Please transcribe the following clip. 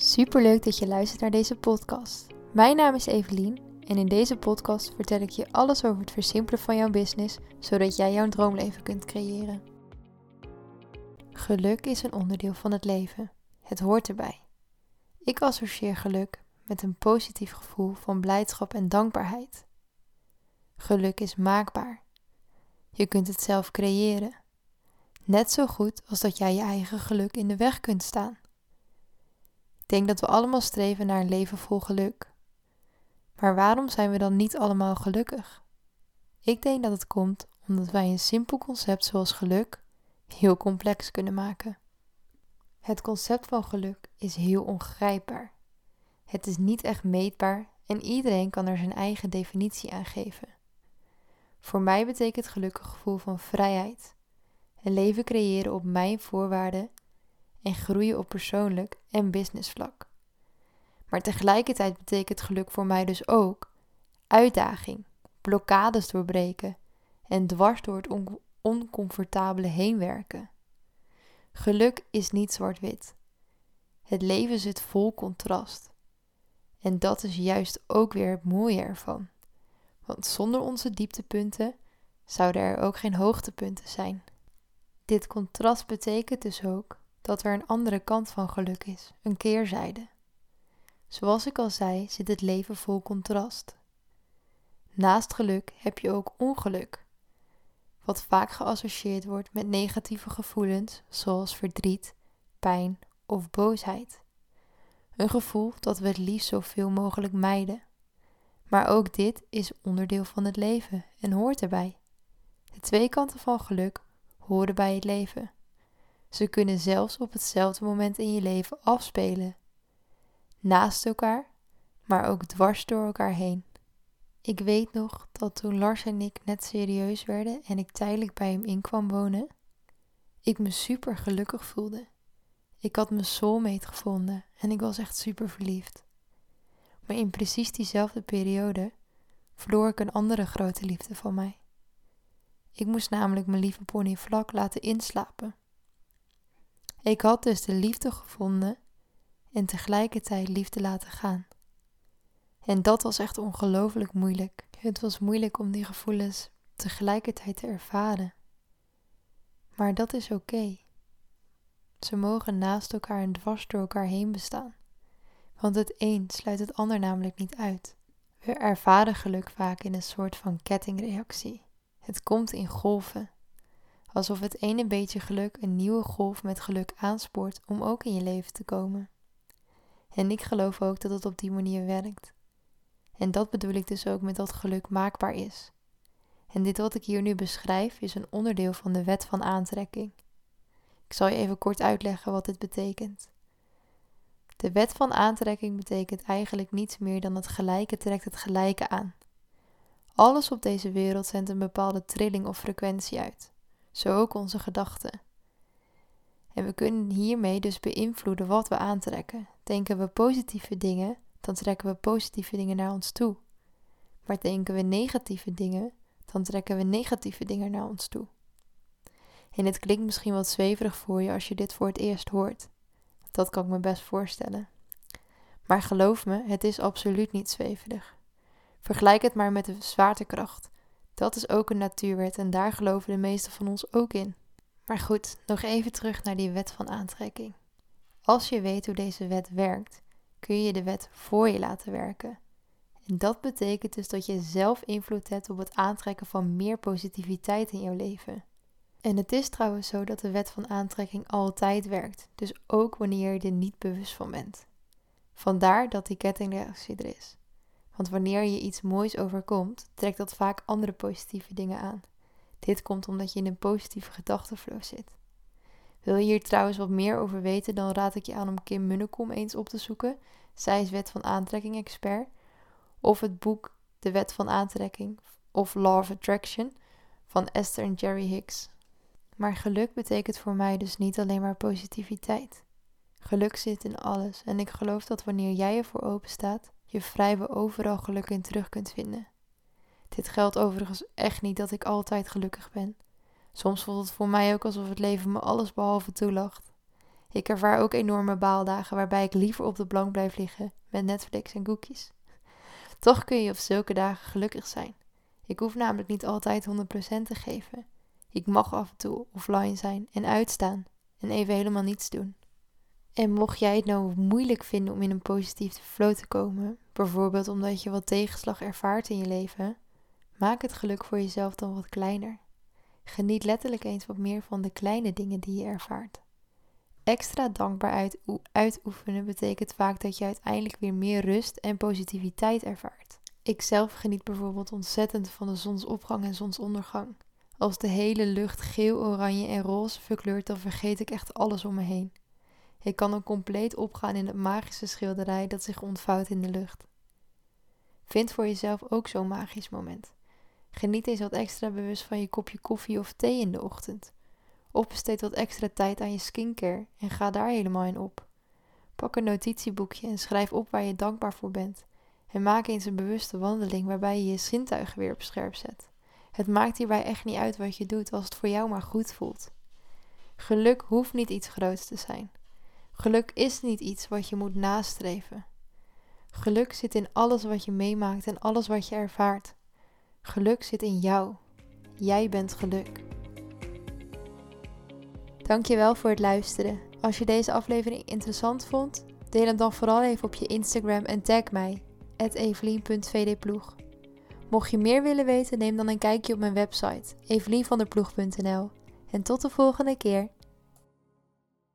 Superleuk dat je luistert naar deze podcast. Mijn naam is Evelien en in deze podcast vertel ik je alles over het versimpelen van jouw business, zodat jij jouw droomleven kunt creëren. Geluk is een onderdeel van het leven. Het hoort erbij. Ik associeer geluk met een positief gevoel van blijdschap en dankbaarheid. Geluk is maakbaar. Je kunt het zelf creëren. Net zo goed als dat jij je eigen geluk in de weg kunt staan. Ik denk dat we allemaal streven naar een leven vol geluk. Maar waarom zijn we dan niet allemaal gelukkig? Ik denk dat het komt omdat wij een simpel concept zoals geluk heel complex kunnen maken. Het concept van geluk is heel ongrijpbaar. Het is niet echt meetbaar en iedereen kan er zijn eigen definitie aan geven. Voor mij betekent geluk een gevoel van vrijheid, een leven creëren op mijn voorwaarden en groeien op persoonlijk en businessvlak. Maar tegelijkertijd betekent geluk voor mij dus ook uitdaging, blokkades doorbreken en dwars door het on oncomfortabele heen werken. Geluk is niet zwart-wit. Het leven zit vol contrast. En dat is juist ook weer het mooie ervan. Want zonder onze dieptepunten zouden er ook geen hoogtepunten zijn. Dit contrast betekent dus ook dat er een andere kant van geluk is, een keerzijde. Zoals ik al zei, zit het leven vol contrast. Naast geluk heb je ook ongeluk, wat vaak geassocieerd wordt met negatieve gevoelens zoals verdriet, pijn of boosheid. Een gevoel dat we het liefst zoveel mogelijk mijden. Maar ook dit is onderdeel van het leven en hoort erbij. De twee kanten van geluk horen bij het leven. Ze kunnen zelfs op hetzelfde moment in je leven afspelen. Naast elkaar, maar ook dwars door elkaar heen. Ik weet nog dat toen Lars en ik net serieus werden en ik tijdelijk bij hem in kwam wonen, ik me super gelukkig voelde. Ik had mijn soulmate gevonden en ik was echt super verliefd. Maar in precies diezelfde periode verloor ik een andere grote liefde van mij. Ik moest namelijk mijn lieve pony vlak laten inslapen. Ik had dus de liefde gevonden en tegelijkertijd liefde laten gaan. En dat was echt ongelooflijk moeilijk. Het was moeilijk om die gevoelens tegelijkertijd te ervaren. Maar dat is oké. Ze mogen naast elkaar en dwars door elkaar heen bestaan. Want het een sluit het ander namelijk niet uit. We ervaren geluk vaak in een soort van kettingreactie. Het komt in golven. Alsof het ene beetje geluk een nieuwe golf met geluk aanspoort om ook in je leven te komen. En ik geloof ook dat het op die manier werkt. En dat bedoel ik dus ook met dat geluk maakbaar is. En dit wat ik hier nu beschrijf is een onderdeel van de wet van aantrekking. Ik zal je even kort uitleggen wat dit betekent. De wet van aantrekking betekent eigenlijk niets meer dan het gelijke trekt het gelijke aan. Alles op deze wereld zendt een bepaalde trilling of frequentie uit, zo ook onze gedachten. En we kunnen hiermee dus beïnvloeden wat we aantrekken. Denken we positieve dingen, dan trekken we positieve dingen naar ons toe. Maar denken we negatieve dingen, dan trekken we negatieve dingen naar ons toe. En het klinkt misschien wat zweverig voor je als je dit voor het eerst hoort. Dat kan ik me best voorstellen. Maar geloof me, het is absoluut niet zweverig. Vergelijk het maar met de zwaartekracht. Dat is ook een natuurwet en daar geloven de meesten van ons ook in. Maar goed, nog even terug naar die wet van aantrekking. Als je weet hoe deze wet werkt, kun je de wet voor je laten werken. En dat betekent dus dat je zelf invloed hebt op het aantrekken van meer positiviteit in jouw leven. En het is trouwens zo dat de wet van aantrekking altijd werkt, dus ook wanneer je er niet bewust van bent. Vandaar dat die kettingreactie er is. Want wanneer je iets moois overkomt, trekt dat vaak andere positieve dingen aan. Dit komt omdat je in een positieve gedachtenflow zit. Wil je hier trouwens wat meer over weten, dan raad ik je aan om Kim Munnekom eens op te zoeken. Zij is wet van aantrekking expert. Of het boek De Wet van Aantrekking of Law of Attraction van Esther en Jerry Hicks. Maar geluk betekent voor mij dus niet alleen maar positiviteit. Geluk zit in alles en ik geloof dat wanneer jij ervoor open staat, je vrijwel overal geluk in terug kunt vinden. Dit geldt overigens echt niet dat ik altijd gelukkig ben. Soms voelt het voor mij ook alsof het leven me alles behalve toelacht. Ik ervaar ook enorme baaldagen waarbij ik liever op de bank blijf liggen met Netflix en cookies. Toch kun je op zulke dagen gelukkig zijn. Ik hoef namelijk niet altijd 100% te geven. Ik mag af en toe offline zijn en uitstaan en even helemaal niets doen. En mocht jij het nou moeilijk vinden om in een positieve flow te komen, bijvoorbeeld omdat je wat tegenslag ervaart in je leven, maak het geluk voor jezelf dan wat kleiner. Geniet letterlijk eens wat meer van de kleine dingen die je ervaart. Extra dankbaar uitoefenen betekent vaak dat je uiteindelijk weer meer rust en positiviteit ervaart. Ik zelf geniet bijvoorbeeld ontzettend van de zonsopgang en zonsondergang. Als de hele lucht geel, oranje en roze verkleurt, dan vergeet ik echt alles om me heen. Ik kan dan compleet opgaan in het magische schilderij dat zich ontvouwt in de lucht. Vind voor jezelf ook zo'n magisch moment. Geniet eens wat extra bewust van je kopje koffie of thee in de ochtend. Of besteed wat extra tijd aan je skincare en ga daar helemaal in op. Pak een notitieboekje en schrijf op waar je dankbaar voor bent. En maak eens een bewuste wandeling waarbij je je zintuigen weer op scherp zet. Het maakt hierbij echt niet uit wat je doet als het voor jou maar goed voelt. Geluk hoeft niet iets groots te zijn. Geluk is niet iets wat je moet nastreven. Geluk zit in alles wat je meemaakt en alles wat je ervaart. Geluk zit in jou. Jij bent geluk. Dankjewel voor het luisteren. Als je deze aflevering interessant vond, deel hem dan vooral even op je Instagram en tag mij, evelien.vdploeg. Mocht je meer willen weten, neem dan een kijkje op mijn website, evelienvanderploeg.nl. En tot de volgende keer.